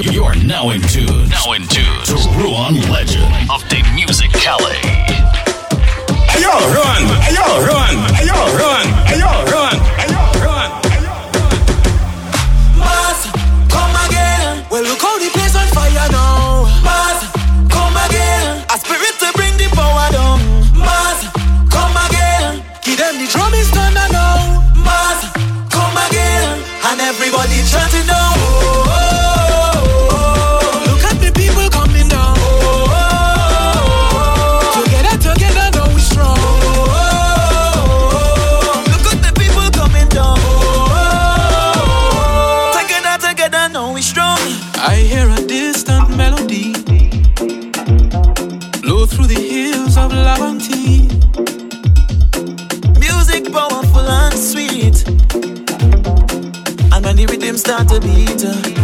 You are now in tune. Now in tune. To Ruan Legend. Update Music Calais. Hey yo, Ruan! Hey yo, Ruan! Hey yo, Ruan! Hey yo, Ruan! start to beat her.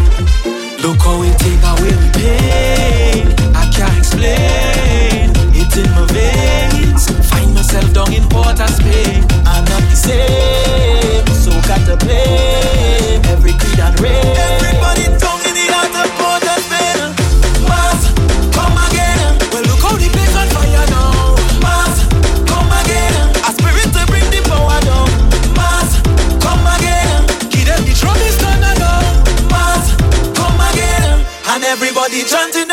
chanting.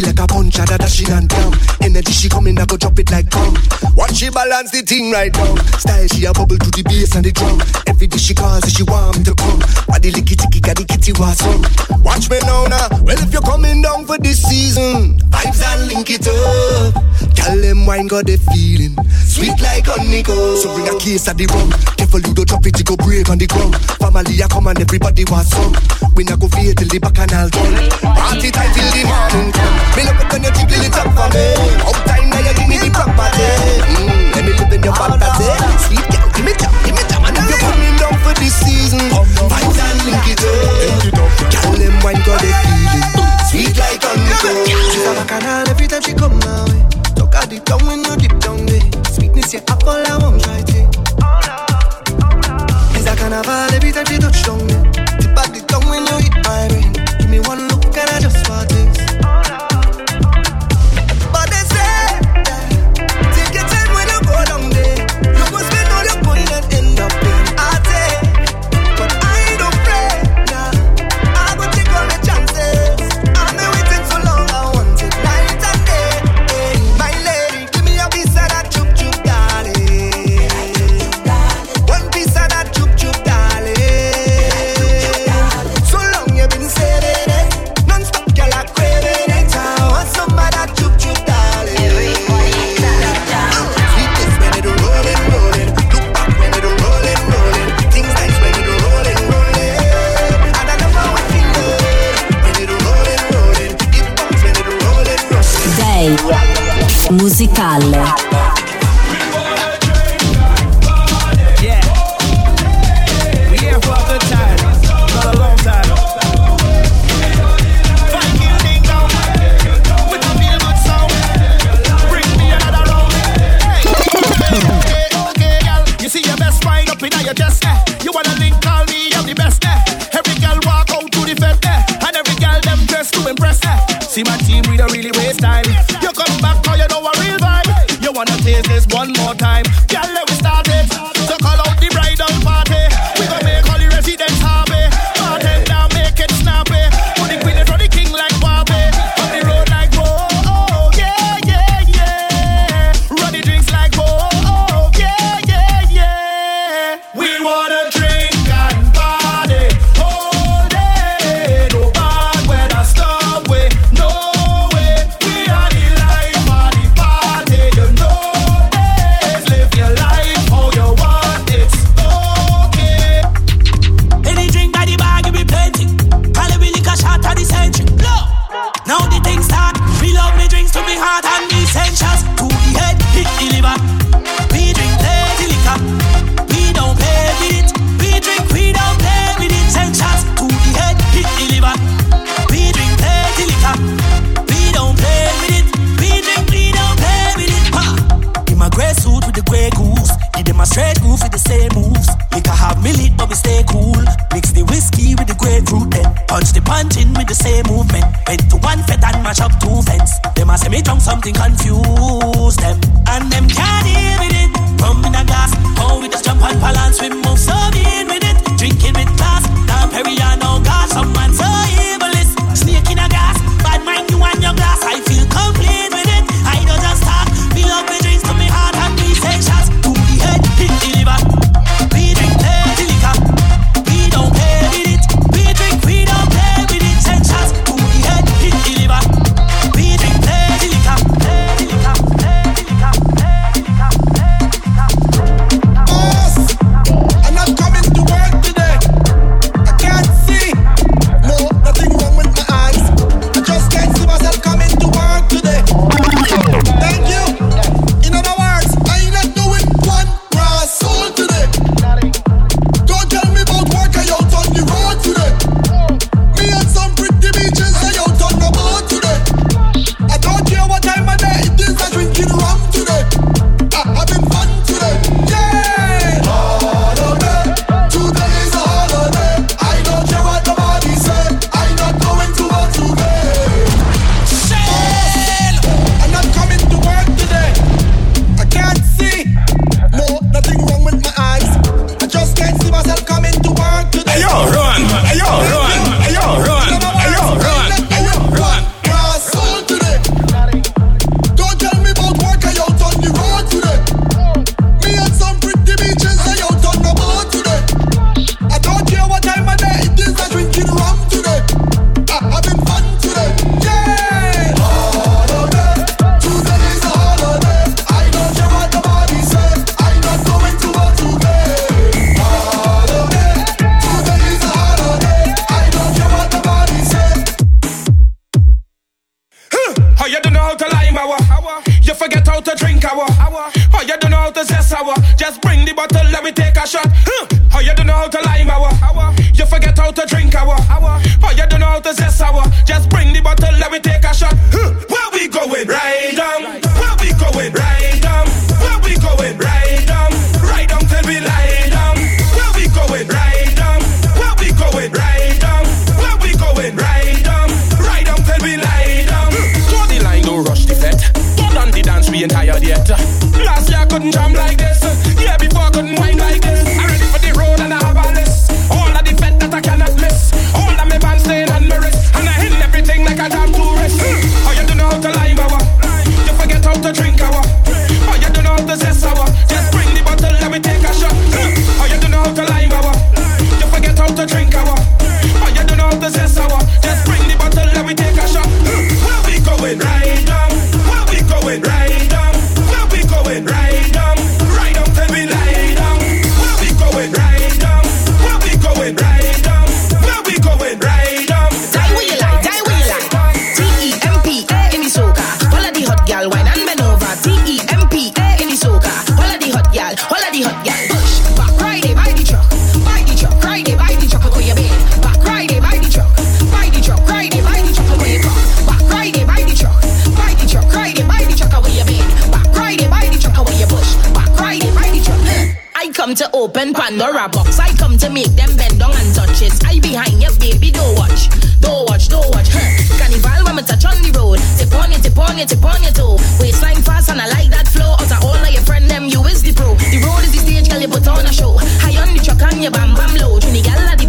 Like a punch, da dashing and dumb. Energy she coming, I go drop it like bomb. She balance the thing right now. Style she a bubble to the bass and the drum. Every day she calls she want me to come. Body licky ticky got the kitty was on. Watch me now now. Well if you're coming down for this season, vibes and link it up. Tell them wine got the feeling. Sweet like honey go. So bring a case of the rum. Careful you don't drop it, it go break on the ground. Family a come and everybody was some. We not go fear till the back and I'll done. Party time till the morning come. Me look up on you jiggle it up for me. Up time now you give me the property. Mm. Let me live in your fantasy. Sweet girl, give me time, give me time, I need you coming down for this season. Fight and link it up. Girl, them wine got the feeling. Sweet like honeycomb. She's a bacchanal every time she come my way. Talk at the tongue when you dip down there. Sweetness, yeah, apple, I won't try to. It's a carnival every time she touch down there. Tip at the tongue when you hit my brain. Give me one look and I just want this. Calle. open Pandora box. I come to make them bend down and touch it. I behind your baby, don't watch. Don't watch, don't watch. Huh. Carnival when we touch on the road. Tip on it, tip on it, tip on your oh. toe. Waistline fast and I like that flow. Out of all of your friend, them you is the pro. The road is the stage, girl, you put on a show. High on the truck and your bam bam low. Trini gal at the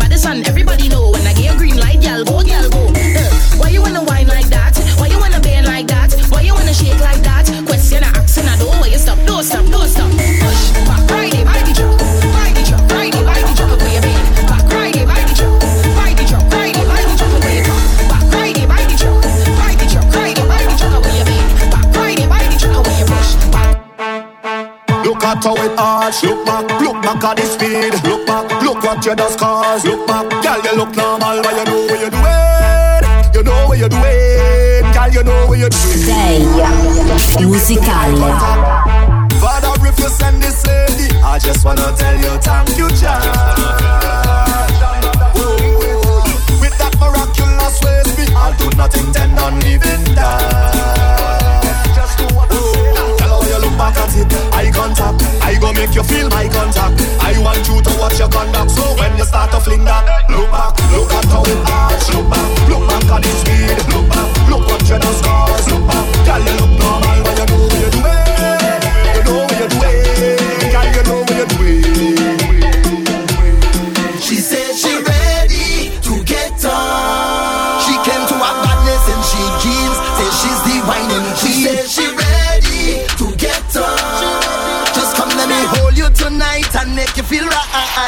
charge. Look back, look back at the speed. Look back, look what you just caused. Look back, girl, you look normal, but you know what you're doing. You know what you're doing, girl, you know what you're doing. Sei musicale. Father, if you send this lady, I just wanna tell you thank you, Jah. With that miraculous ways, we all do nothing, then on living die back at it. Eye contact, I go make you feel my contact. I want you to watch your conduct. So when you start to fling that, look back, look at how it arch. Look back, look back at this speed. Look back, look what you done scores. Look back, girl, you look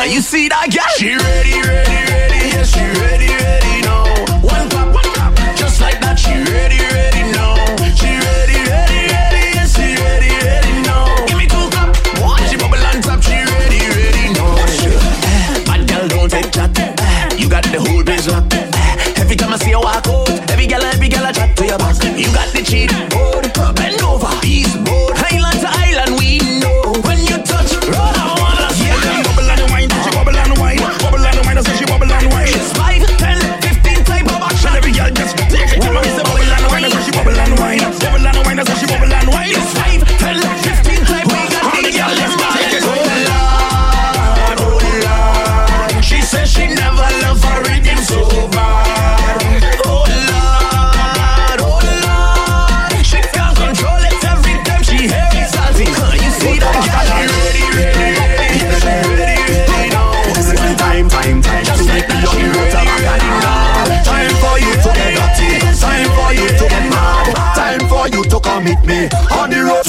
you see? She ready,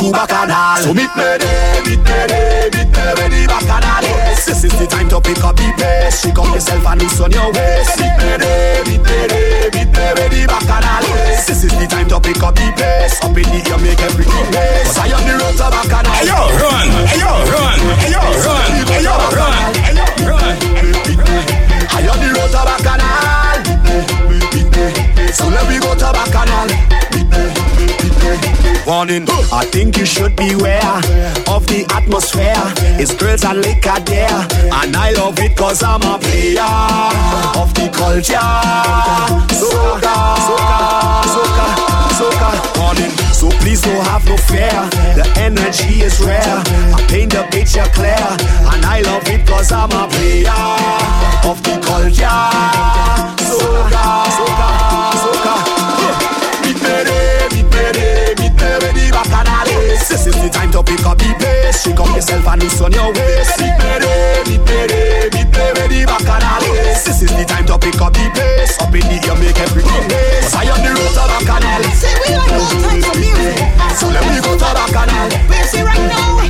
to Bacchanal. So meet me there, meet me there, meet me where the Bacchanal is. This is the time to pick up the pace. Shake up yourself and loosen your waist. Meet me there, meet me there, meet me where the Bacchanal is. This is the time to pick up the pace. Up in the air, make everything race. I am the road to Bacchanal. Hey yo, run! Hey yo, run! Hey yo, run! Hey yo, run! Hey yo, run! I am the road to Bacchanal. So let me go to Bacchanal. Warning, I think you should beware of the atmosphere. It's girls and liquor there. And I love it cause I'm a player of the culture. Soca, soca, soca, soca. Warning, so please don't have no fear. The energy is rare. I paint the picture clear. And I love it cause I'm a player of the culture. Soca, soca, soca. Meet This is the time to pick up the pace. Shake up yourself and loosen your waist. Meet me there, meet me there, meet me where the Bacchanal is. This is the time to pick up the pace. Up in the air, make everything race. I am the road to Bacchanal. Say we like all types of music. So let me go to Bacchanal. We see right now,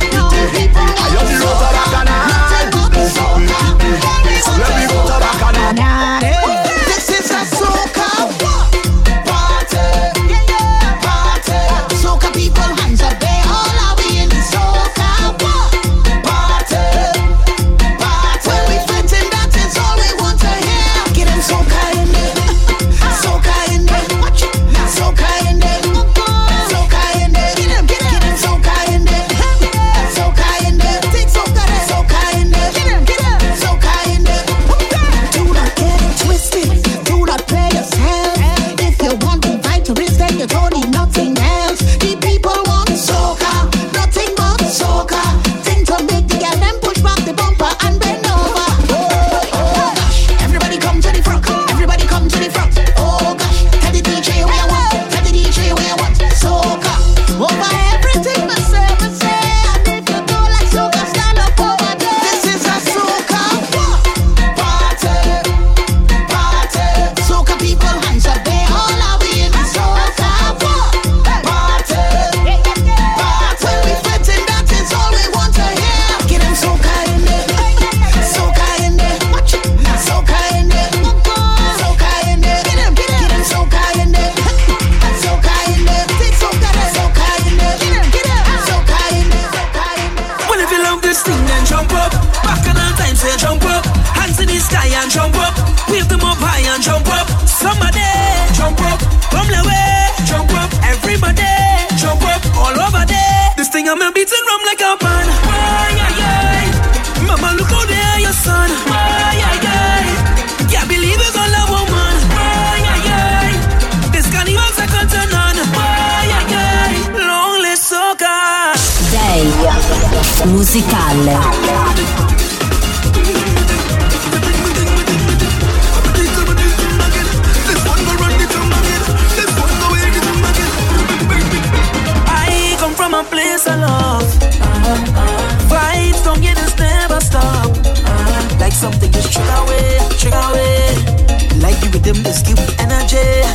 beating rum like a pan. Why, yeah, yeah. Mama, look out there, your son. Why, yeah, yeah. Can't believe it's all a woman. Why, yeah, yeah. This carnival's second to none. Why, yeah, yeah. Long live soca. Day musicale. Place of love. Fights don't get us never stop. Like something just trigger away, trigger away. Like the rhythm just give energy.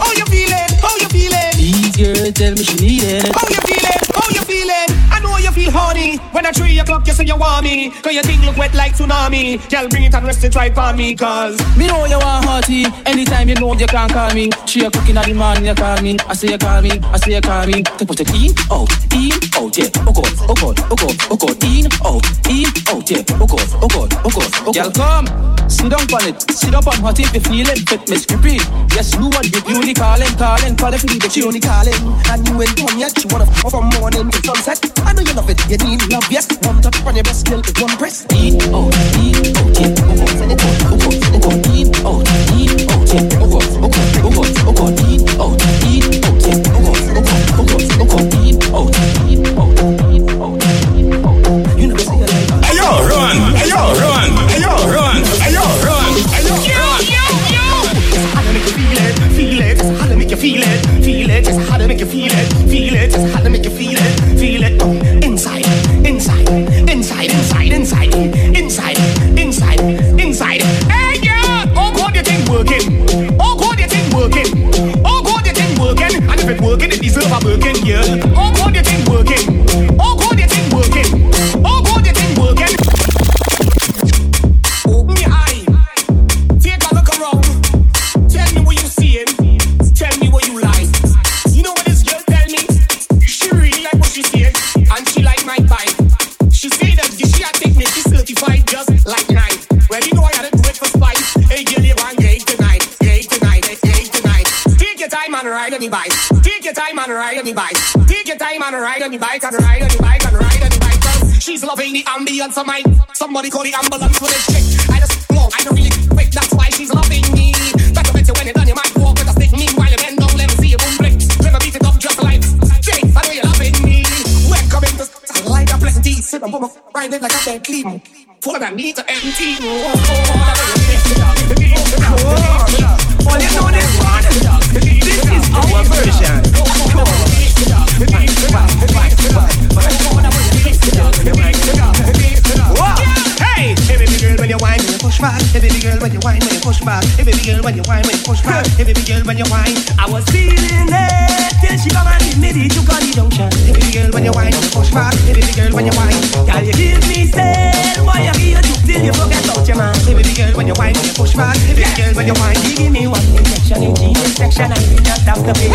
How you feeling? Girl, bring it and rest it right for me, cause Me know you want hearty Anytime you know you can call me. She a cooking at the morning, you call me. I say you call me, I say you call me. To put it in, out, in, out, yeah. Oh God, oh God, oh God, oh God. In, out, in, out, yeah. Oh God, oh God, oh God, oh God. Girl, come, sit down on it. Sit up on hot if you feeling fit, Miss Creepy Yes, you want you only calling, calling Call if you need it, she only calling thing. And you ain't done yet. You wanna f- from morning to sunset. I know you love it. You need love, yes. One touch on your best skill is one press. E O E O T O O Send it on. O O O O E O T E O T O O O O O O O E O T E O T O O O O O yeah. On bike. Take your time and ride on the bike and ride on the bike and ride on the bike. Girl, she's loving the ambience of mine. Somebody call the ambulance for this chick. I just walk, I don't really quick. That's why she's loving me. Better bet you when you're done, you might walk with a stick. Meanwhile, you bend down, let me see you boom break. Let me beat it up just like Jake. I know you're loving me. Welcome into like a pleasant tea. Sit and boom, ride it like a dead clean. Full of that need to empty. Oh, oh, oh, it up, it makes it up, it it up. But to really it up, it it up. Back. Hey, baby girl, when you whine, when you push back. Hey, baby girl, when you whine, when you push back. Hey, baby girl, when you whine. I was feeling it till she come and hit me the the junction. Hey, baby girl, when you whine, when you push back. Hey, baby girl, when you whine. Girl, you give me say, boy, you give you till you forget about your man. Hey, baby girl, when you whine, when you push back. Hey, baby girl, when you whine. Give me one injection in G section. I did not have pay.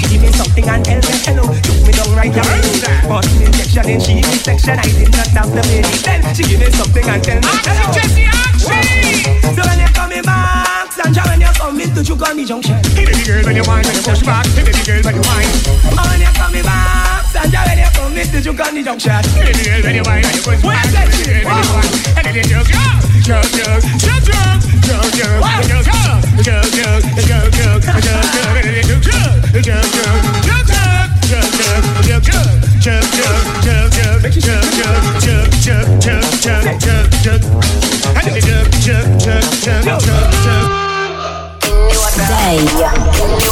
She give me something and tell me hello. Took me down right away. One injection in G section. I did not have to pay. Then she give me something and tell me hello. So when you coming back, Sandra, when you coming to the junction. Hey, baby girl, when you whine, when you push back. Hey, baby girl, when you whine. Oh, when you coming back, Sandra, when you coming to the junction. Hey, baby girl, when you whine, when you push back. Hey, baby girl, when you whine. And then you jug, jug, jug, jug, jug, jug, jug, jug, jug, jug, jug, jug, jug, jug, jug, jug, and then you jug, jug, jug, jug, jug,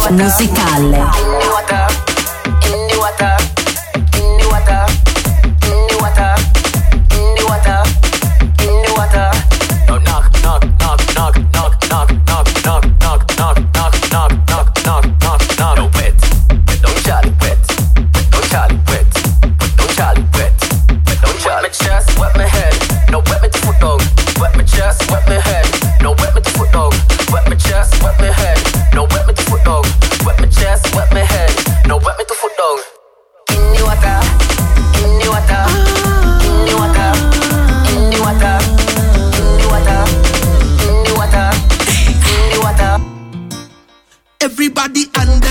Musicale. Everybody and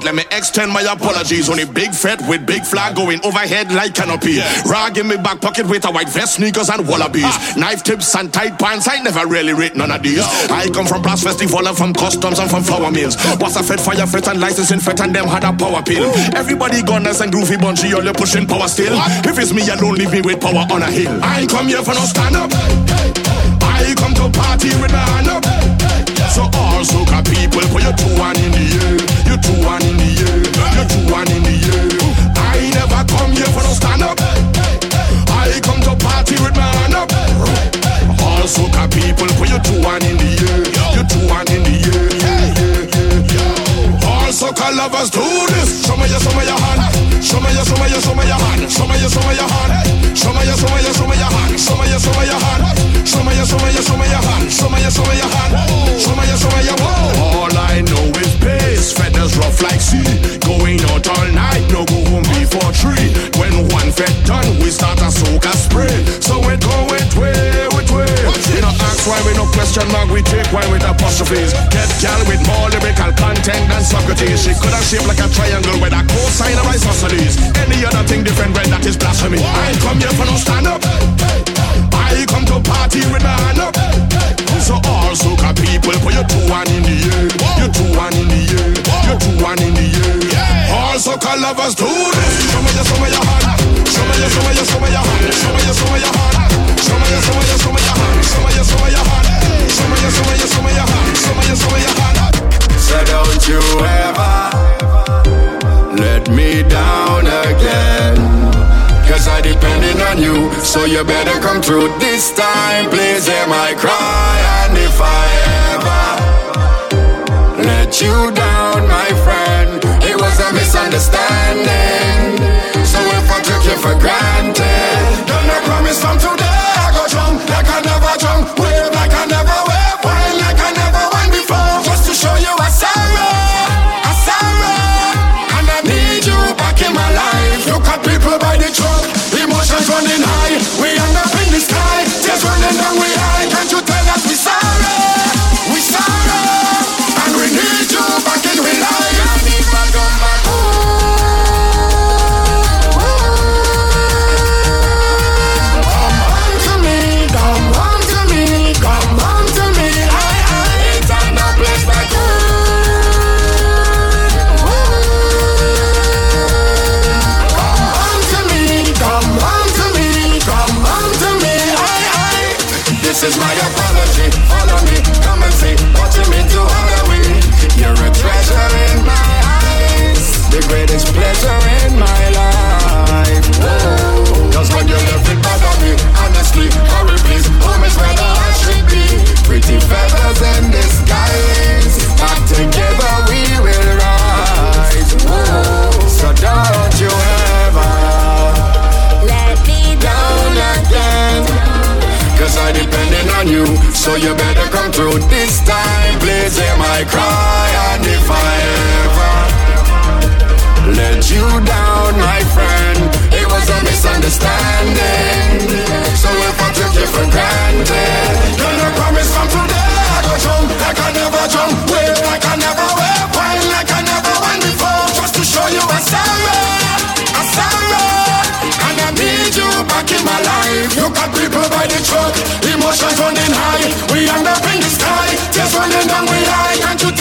Let me extend my apologies. Only big fete with big flag going overhead like canopy. Rag in me back pocket with a white vest, sneakers and wallabies. Knife tips and tight pants. I never really rate none of these. I come from brass festival and from customs and from flour mills. Was a fed fire fete and licensing fete and them had a power pill. Everybody gunners and groovy bunchy, all you pushing power still. If it's me alone, leave me with power on a hill. I ain't come here for no stand up. I come to party with my hand up. So all soca people, put your two one in the air. Your two in the air. Your two in the air. I never come here for no stand up. I come to party with my hand up. All people, put your two in the air. Your two in the air. All lovers do this. Show me your, show me your hand. Show me your, show me your, show me your hand. Show me your, show me your hand. Show me your, show me your, show me your hand. Show me your, show me your hand. Show me your, show me your, hand. Show me your, show me your hand. All I know is these feathers rough like sea. Going out all night, no go home before three. When one fed done, we start a soca spray. So we go we way, we way. We no ask why, we no question mark, we take why with apostrophes. Get gal with more lyrical content than Socrates. She could have shaped like a triangle with a cosine of isosceles. Any other thing different, when that is blasphemy. I come here for no stand up. I come to party with my hand up. So all soca people, put your two one in the air. Lovers do this. Show me your, show me your hand. Show me your, show me your, show me your hand. Show me your, show me your hand. Show me your, show me your, show me your hand. Show me your, show me your hand. Show me your, show me your, show me your hand. Show me your, show me your hand. So don't you ever let me down again. Cause I depending on you, so you better come through this time. Please hear my cry, and if I ever let you down, my friend, misunderstanding. So if I took you for granted, then I promise from today I go drunk like I never drunk, This is my apology. Follow me, come and see what you mean to Halloween. You're a treasure in my eyes, the greatest pleasure in my life. Whoa. Cause when you left it bother me, honestly, hurry please, home is where heart should be. Pretty feathers in you, so you better come through this time. Please hear my cry, and if I ever let you down, my friend, it was a misunderstanding. So if I took you for granted, then I promise from today I go drunk like I never drunk, wave like I never wave, wine like I never wine before, just to show you a sorrow, back in my life. Look at people by the truck, emotions running high, we end up in the sky, tears running down we eye. Can't you